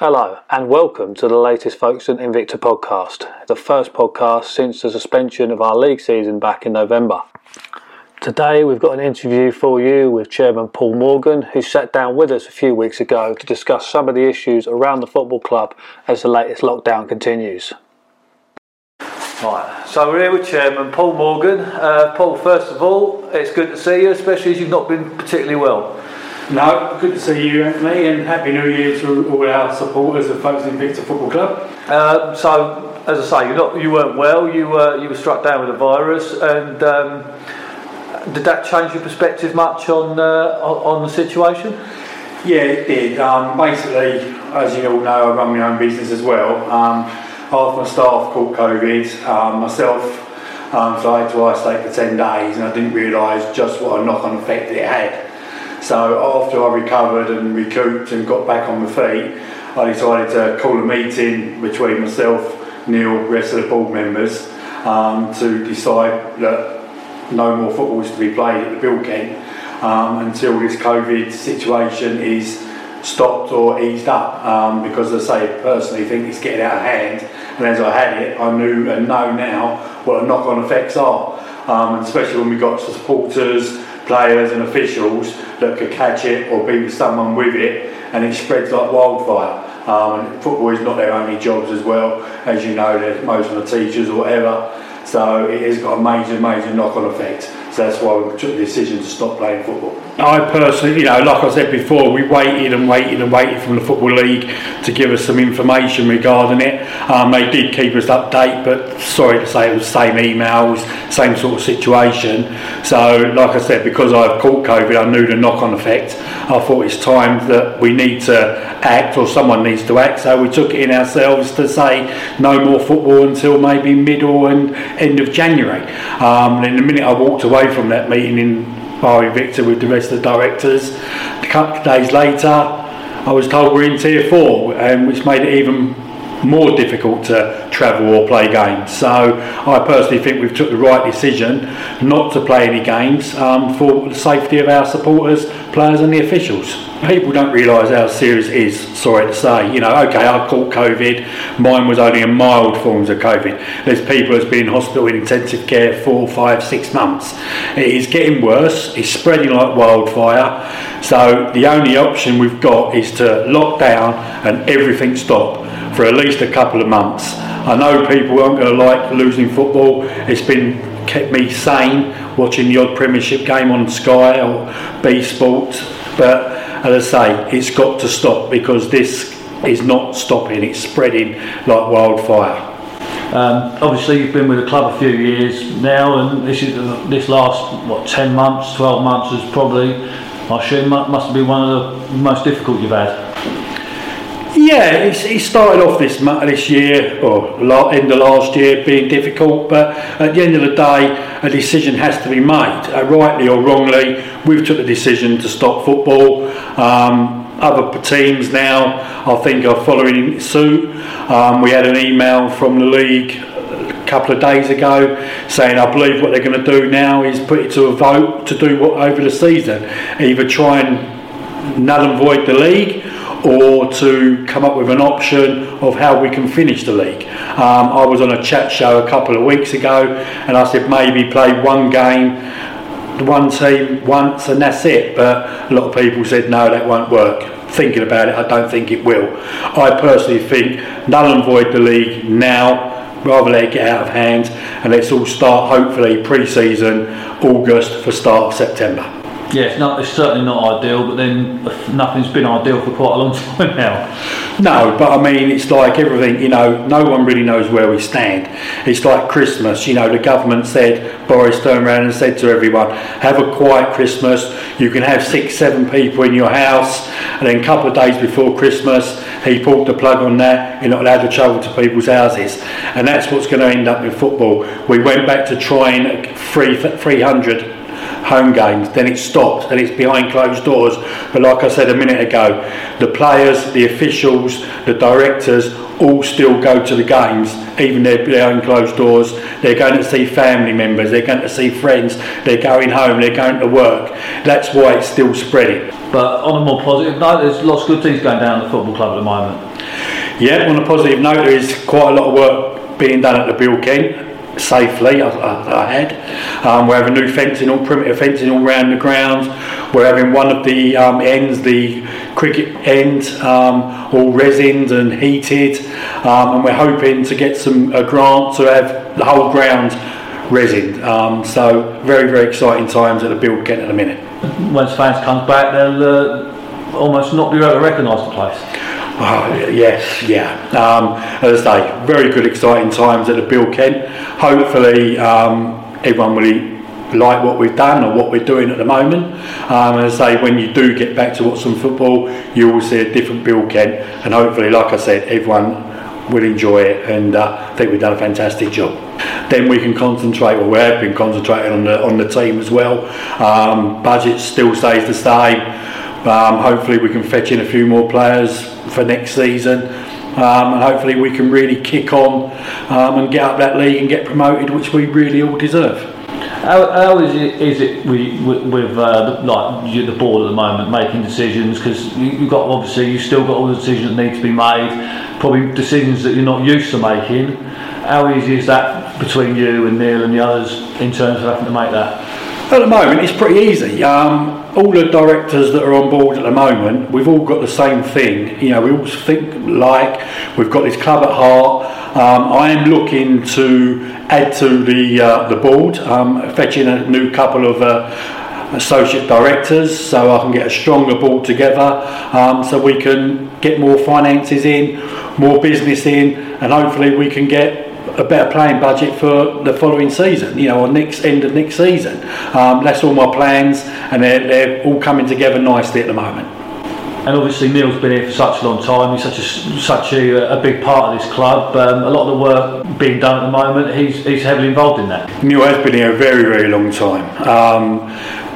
Hello, and welcome to the latest Folkestone Invicta podcast, the first podcast since the suspension of our league season back in November. Today, we've got an interview for you with Chairman Paul Morgan, who sat down with us a few weeks ago to discuss some of the issues around the football club as the latest lockdown continues. Right, so we're here with Chairman Paul Morgan. Uh, Paul, first of all, it's good to see you, especially as you've not been particularly well. No, good to see you, Anthony, and Happy New Year to all our supporters of Folkestone Invicta Football Club. Uh, so, as I say, not, you weren't well. You were you were struck down with a virus, and um, did that change your perspective much on uh, on, the situation? Yeah, it did. Um, basically, as you all know, I run my own business as well. Um, half my staff caught COVID, um, myself, um, so I had to isolate for 10 days and I didn't realise just what a knock on effect it had. So after I recovered and recouped and got back on my feet, I decided to call a meeting between myself, Neil, rest of the board members, um, to decide that no more football is to be played at the BuildKent um, until this COVID situation is stopped or eased up um, because as I say personally think it's getting out of hand. And as I had it I knew and know now what the knock-on effects are. Um, especially when we got supporters players and officials that could catch it or be with someone with it and it spreads like wildfire. Um, football is not their only jobs as well. As you know most of the teachers or whatever. So it has got a major major knock-on effect so that's why we took the decision to stop playing football. I personally, you know, like I said before, we waited and waited and waited from the Football League to give us some information regarding it. Um, they did keep us update, but sorry to say it was the same emails, same sort of situation. So, like I said, because I've caught COVID, I knew the knock-on effect. I thought it's time that we need to act, or someone needs to act. So we took it in ourselves to say no more football until maybe middle and end of January. Um, and the minute I walked away from that meeting in Bar Invicta with the rest of the directors. A couple of days later, I was told we're in tier four, um, which made it even more difficult to travel or play games. So I personally think we've took the right decision not to play any games um, for the safety of our supporters, players and the officials. People don't realise how serious it is, sorry to say. You know, okay, I caught COVID, mine was only a mild forms of COVID. There's people that's been in hospital in intensive care four, five, six months. It is getting worse, it's spreading like wildfire. So the only option we've got is to lock down and everything stop for at least a couple of months. I know people aren't going to like losing football. It's been kept me sane watching the odd Premiership game on Sky or BT Sports, but as I say, it's got to stop because this is not stopping. It's spreading like wildfire. Um, obviously, you've been with the club a few years now, and this is this last what ten months, twelve months is probably, I assume, must been one of the most difficult you've had. Yeah, he started off this this year or in the last year being difficult, but at the end of the day, a decision has to be made, uh, rightly or wrongly. We've took the decision to stop football. Um, other teams now, I think, are following suit. Um, we had an email from the league a couple of days ago saying, I believe what they're going to do now is put it to a vote to do what over the season, either try and null and void the league or to come up with an option of how we can finish the league. Um, I was on a chat show a couple of weeks ago and I said maybe play one game, one team once and that's it. But a lot of people said no, that won't work. Thinking about it, I don't think it will. I personally think null and void the league now rather let it get out of hand and let's all start hopefully pre-season August for start of September. Yeah, not, it's certainly not ideal, but then nothing's been ideal for quite a long time now. No, but I mean, it's like everything, you know, no one really knows where we stand. It's like Christmas, you know, the government said, Boris turned around and said to everyone, have a quiet Christmas, you can have six, seven people in your house, and then a couple of days before Christmas, he pulled the plug on that, you're not allowed to travel to people's houses. And that's what's going to end up in football. We went back to trying 300 home games, then it stopped, and it's behind closed doors. But like I said a minute ago, the players, the officials, the directors all still go to the games, even they're behind closed doors. They're going to see family members, they're going to see friends, they're going home, they're going to work. That's why it's still spreading. But on a more positive note, there's lots of good things going down at the football club at the moment. Yeah, on a positive note, there is quite a lot of work being done at the BuildKent safely. I, had. Um, we're having new fencing, all perimeter fencing all around the grounds. We're having one of the um, ends, the cricket end, um, all resined and heated, um, and we're hoping to get some a grant to have the whole ground resined. Um, so very very exciting times at the BuildKent at the minute. Once fans come back, they'll uh, almost not be able to recognise the place. Oh, yes, yeah. Um, as I say, very good, exciting times at the BuildKent. Hopefully, um, everyone will like what we've done or what we're doing at the moment. Um, as I say, when you do get back to watching football, you will see a different BuildKent, and hopefully, like I said, everyone will enjoy it, and uh, I think we've done a fantastic job. Then we can concentrate, or we have been concentrating on the on the team as well. Um, budget still stays the same. Um, hopefully, we can fetch in a few more players for next season. Um, and hopefully we can really kick on um, and get up that league and get promoted, which we really all deserve. How, how is it? Is it with, with uh, the, like the board at the moment making decisions? Because you, have got obviously you still got all the decisions that need to be made, probably decisions that you're not used to making. How easy is that between you and Neil and the others in terms of having to make that? At the moment, it's pretty easy. Um, all the directors that are on board at the moment, we've all got the same thing. You know, we all think like we've got this club at heart. Um, I am looking to add to the uh, the board, um, fetching a new couple of. Uh, associate directors so I can get a stronger board together um, so we can get more finances in more business in and hopefully we can get a better playing budget for the following season, you know, or next end of next season. Um, that's all my plans, and they're, they're all coming together nicely at the moment. And obviously Neil's been here for such a long time. He's such a such a, a big part of this club. Um, a lot of the work being done at the moment, he's he's heavily involved in that. Neil has been here a very very long time. Um,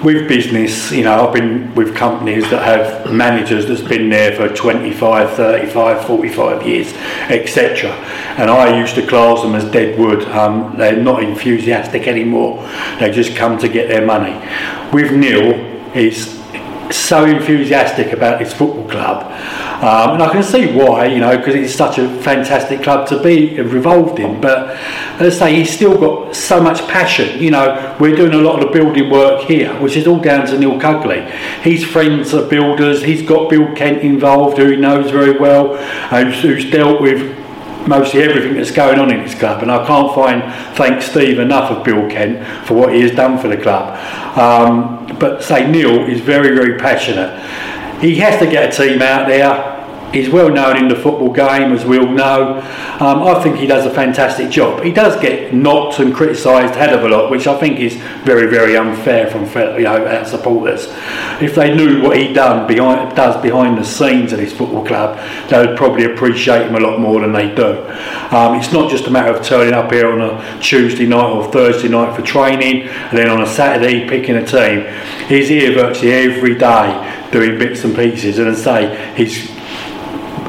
with business, you know, I've been with companies that have managers that's been there for 25, 35, 45 years, etc. And I used to class them as dead wood. Um, they're not enthusiastic anymore. They just come to get their money. With Neil, he's so enthusiastic about his football club, um, and I can see why, you know, because it's such a fantastic club to be involved in. But as I say, he's still got so much passion. You know, we're doing a lot of the building work here, which is all down to Neil Cugley. He's friends of builders. He's got BuildKent involved, who he knows very well, who's, who's dealt with mostly everything that's going on in his club, and I can't find thank Steve enough of BuildKent for what he has done for the club. Um, but say Neil is very very passionate. He has to get a team out there He's well known in the football game, as we all know. Um, I think he does a fantastic job. He does get knocked and criticised head of a lot, which I think is very, very unfair from you know our supporters. If they knew what he done behind does behind the scenes at his football club, they would probably appreciate him a lot more than they do. Um, it's not just a matter of turning up here on a Tuesday night or Thursday night for training, and then on a Saturday picking a team. He's here virtually every day doing bits and pieces, and I say, he's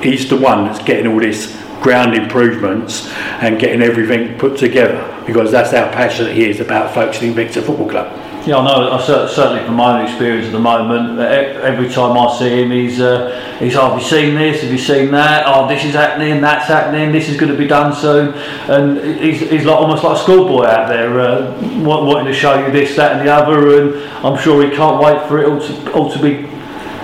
he's the one that's getting all this ground improvements and getting everything put together because that's how passionate he is about Folkestone Invicta Football Club. Yeah, I know. Certainly, from my own experience at the moment, every time I see him, he's uh, he's. Oh, have you seen this? Have you seen that? Oh, this is happening. That's happening. This is going to be done soon. And he's, he's like almost like a schoolboy out there, uh, wanting to show you this, that, and the other. And I'm sure he can't wait for it all to, all to be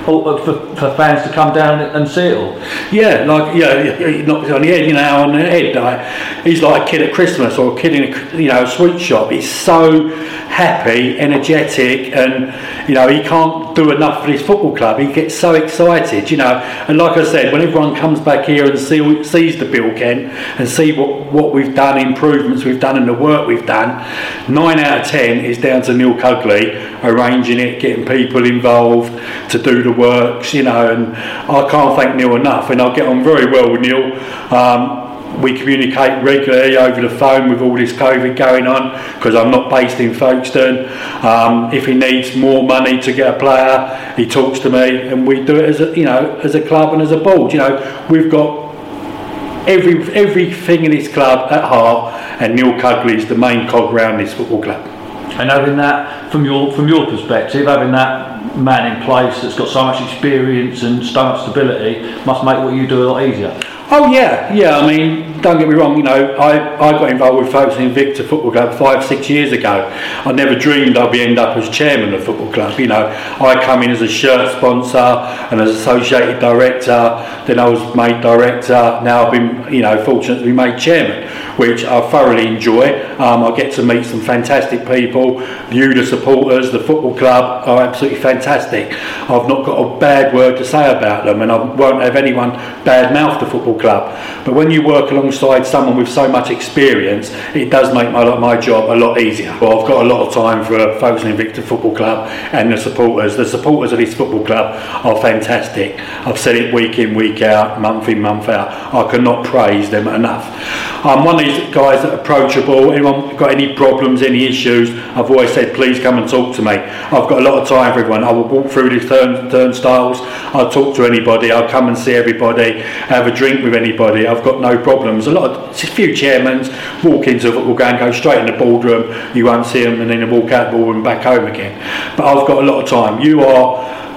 for, for fans to come down and see it all. Yeah, like yeah, knocks on the head, you know, on the head. Like, he's like a kid at Christmas or a kid in a you know a sweet shop. He's so happy, energetic, and you know he can't do enough for his football club. He gets so excited, you know. And like I said, when everyone comes back here and see, sees the BuildKent and see what what we've done, improvements we've done, and the work we've done, nine out of ten is down to Neil Cugley arranging it, getting people involved to do the works, you know, and I can't thank Neil enough, and I get on very well with Neil. Um, we communicate regularly over the phone with all this COVID going on because I'm not based in Folkestone. Um, if he needs more money to get a player, he talks to me, and we do it as a you know as a club and as a board. You know, we've got every everything in this club at heart, and Neil Cugley is the main cog around this football club. And having that from your from your perspective, having that man in place that's got so much experience and so much stability must make what you do a lot easier. Oh yeah, yeah. I mean, don't get me wrong. You know, I, I got involved with Folkestone Invicta Football Club five six years ago. I never dreamed I'd be end up as chairman of the football club. You know, I come in as a shirt sponsor and as associated director. Then I was made director. Now I've been you know fortunate to be made chairman, which I thoroughly enjoy. Um, I get to meet some fantastic people. You, the supporters, the football club are absolutely fantastic. I've not got a bad word to say about them, and I won't have anyone bad mouth the football club. But when you work alongside someone with so much experience, it does make my, my job a lot easier. Well, I've got a lot of time for Folkestone Invicta Football Club and the supporters. The supporters of this football club are fantastic. I've said it week in, week out, month in, month out. I cannot praise them enough. I'm one of these guys that approachable. Anyone got any problems, any issues? I've always said, please come and talk to me. I've got a lot of time for everyone. I will walk through these turn, turnstiles. I'll talk to anybody. I'll come and see everybody. Have a drink with anybody. I've got no problems. A lot of a few chairmen walk into a football game, go straight in the boardroom. You won't see them, and then walk out the boardroom back home again. But I've got a lot of time. You are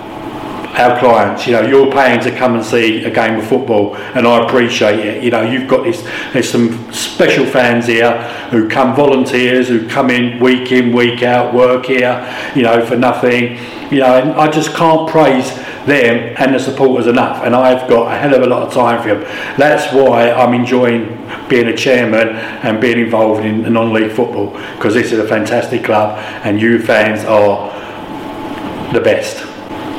our clients. You know, you're paying to come and see a game of football, and I appreciate it. You know, you've got this. There's some special fans here who come volunteers, who come in week in, week out, work here. You know, for nothing. You know, and I just can't praise them and the supporters enough. And I've got a hell of a lot of time for them. That's why I'm enjoying being a chairman and being involved in non-league football because this is a fantastic club, and you fans are the best.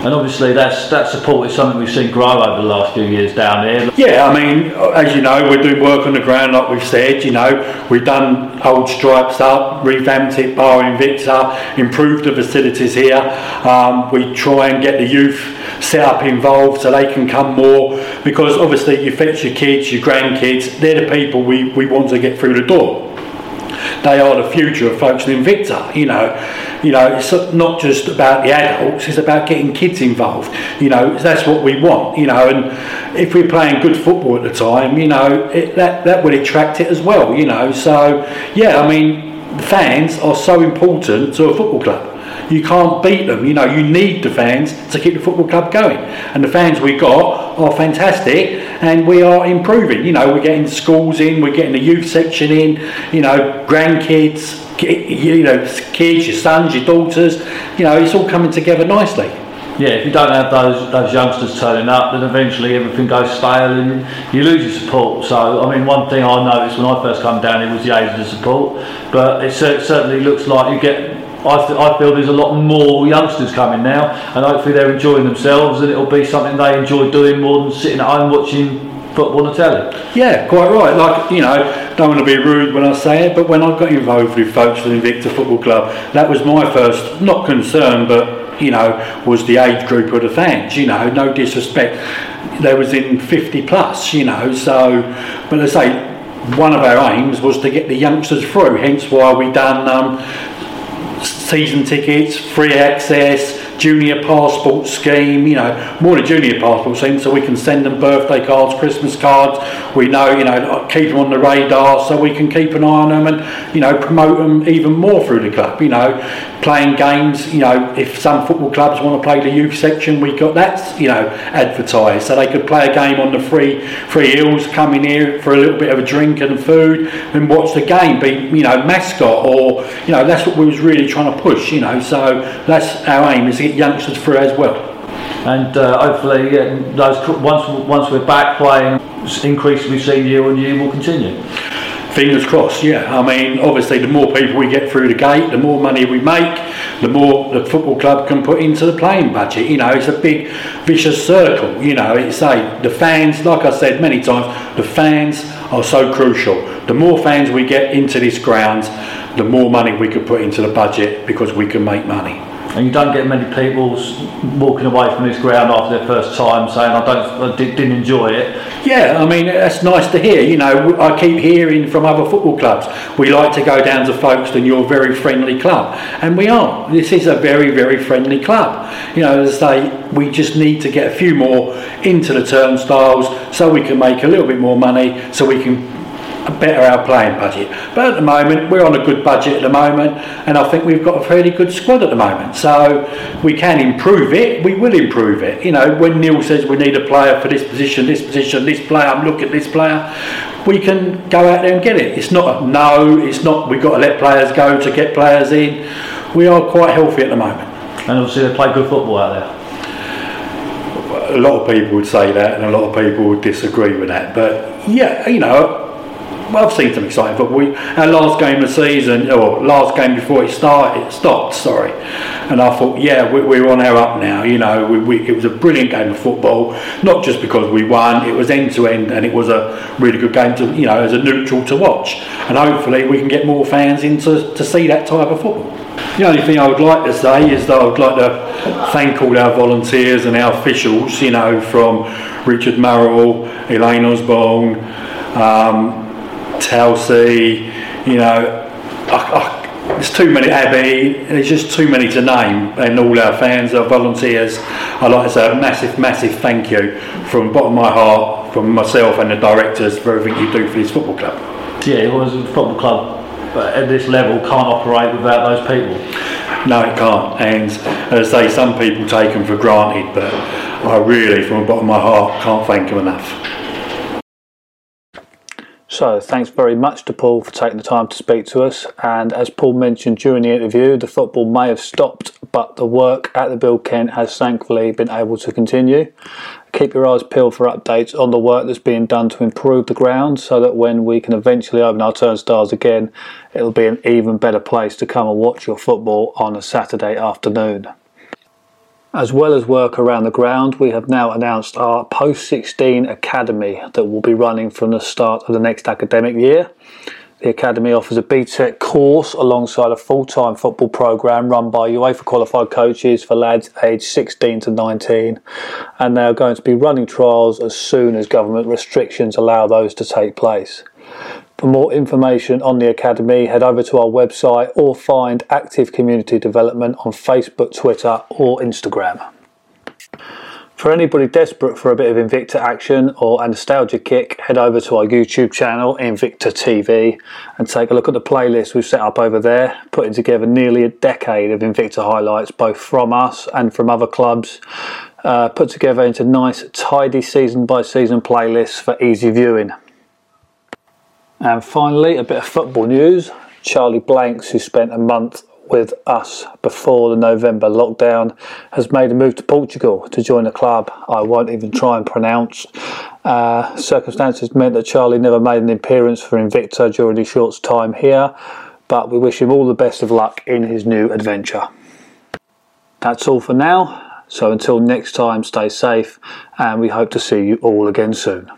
And obviously, that's that support is something we've seen grow over the last few years down here. Yeah, I mean, as you know, we're doing work on the ground, like we've said. You know, we've done old stripes up, revamped it, bar Invicta, improved the facilities here. Um, we try and get the youth set up involved so they can come more because obviously you fetch your kids, your grandkids, they're the people we, we want to get through the door they are the future of Folkestone Invicta. You know, you know, it's not just about the adults; it's about getting kids involved. You know, that's what we want. You know, and if we're playing good football at the time, you know, it, that that would attract it as well. You know, so yeah, I mean, fans are so important to a football club. You can't beat them. You know, you need the fans to keep the football club going. And the fans we got are fantastic and we are improving. You know, we're getting schools in, we're getting the youth section in, you know, grandkids, you know, kids, your sons, your daughters. You know, it's all coming together nicely. Yeah, if you don't have those those youngsters turning up, then eventually everything goes stale and you lose your support. So, I mean, one thing I noticed when I first come down here was the age of the support, but it certainly looks like you get I, th- I feel there's a lot more youngsters coming now, and hopefully they're enjoying themselves, and it'll be something they enjoy doing more than sitting at home watching football on the telly. Yeah, quite right. Like you know, don't want to be rude when I say it, but when I got involved with Folkestone Invicta Football Club, that was my first not concern, but you know, was the age group of the fans. You know, no disrespect, they was in 50 plus. You know, so but I say. One of our aims was to get the youngsters through, hence why we done um, season tickets, free access, junior passport scheme, you know, more a junior passport scheme so we can send them birthday cards, Christmas cards. We know, you know, keep them on the radar so we can keep an eye on them and, you know, promote them even more through the club. You know, playing games, you know, if some football clubs want to play the youth section, we got that, you know, advertised so they could play a game on the free free hills, come in here for a little bit of a drink and food and watch the game, be, you know, mascot or, you know, that's what we was really trying to push, you know, so that's our aim is to get youngsters through as well. And uh, hopefully, yeah, those once once we're back playing, increase we've seen year on year will continue. Fingers crossed, yeah. I mean, obviously, the more people we get through the gate, the more money we make, the more the football club can put into the playing budget. You know, it's a big vicious circle. You know, it's a the fans, like I said many times, the fans are so crucial. The more fans we get into this ground, the more money we could put into the budget because we can make money and you don't get many people walking away from this ground after their first time saying I don't I didn't enjoy it. Yeah, I mean that's nice to hear. You know, I keep hearing from other football clubs we like to go down to Folkestone. You're a very friendly club, and we are. This is a very very friendly club. You know, as I say, we just need to get a few more into the turnstiles so we can make a little bit more money, so we can better our playing budget. But at the moment, we're on a good budget at the moment, and I think we've got a fairly good squad at the moment. So we can improve it. We will improve it. You know, when Neil says we need a player for this position, this position, this player, I'm looking at this player. We can go out there and get it. It's not a no. It's not we've got to let players go to get players in. We are quite healthy at the moment. And obviously, they play good football out there a lot of people would say that, and a lot of people would disagree with that. But yeah, you know, I've seen some exciting football. Our last game of the season, or last game before it started, stopped. Sorry, and I thought, yeah, we, we're on our up now. You know, we, we, it was a brilliant game of football, not just because we won. It was end to end, and it was a really good game to, you know, as a neutral to watch. And hopefully, we can get more fans in to, to see that type of football. The only thing I would like to say is that I would like to thank all our volunteers and our officials, you know, from Richard Murrell, Elaine Osborne, um, Telsey, you know, I, I, there's too many, Abbey. there's just too many to name, and all our fans, our volunteers. I'd like to say a massive, massive thank you from the bottom of my heart, from myself and the directors for everything you do for this football club. Yeah, it was a football club at this level can't operate without those people. No, it can't. And as I say, some people take them for granted, but I really, from the bottom of my heart, can't thank them enough. So, thanks very much to Paul for taking the time to speak to us. And as Paul mentioned during the interview, the football may have stopped, but the work at the BuildKent has thankfully been able to continue. Keep your eyes peeled for updates on the work that's being done to improve the ground so that when we can eventually open our turnstiles again, it'll be an even better place to come and watch your football on a Saturday afternoon. As well as work around the ground, we have now announced our Post 16 Academy that will be running from the start of the next academic year. The Academy offers a BTEC course alongside a full time football programme run by UEFA qualified coaches for lads aged 16 to 19, and they are going to be running trials as soon as government restrictions allow those to take place. For more information on the Academy, head over to our website or find Active Community Development on Facebook, Twitter, or Instagram. For anybody desperate for a bit of Invicta action or a nostalgia kick, head over to our YouTube channel, Invicta TV, and take a look at the playlist we've set up over there, putting together nearly a decade of Invicta highlights, both from us and from other clubs, uh, put together into nice, tidy season by season playlists for easy viewing. And finally, a bit of football news. Charlie Blanks, who spent a month with us before the November lockdown, has made a move to Portugal to join a club I won't even try and pronounce. Uh, circumstances meant that Charlie never made an appearance for Invicta during his short time here, but we wish him all the best of luck in his new adventure. That's all for now. So until next time, stay safe, and we hope to see you all again soon.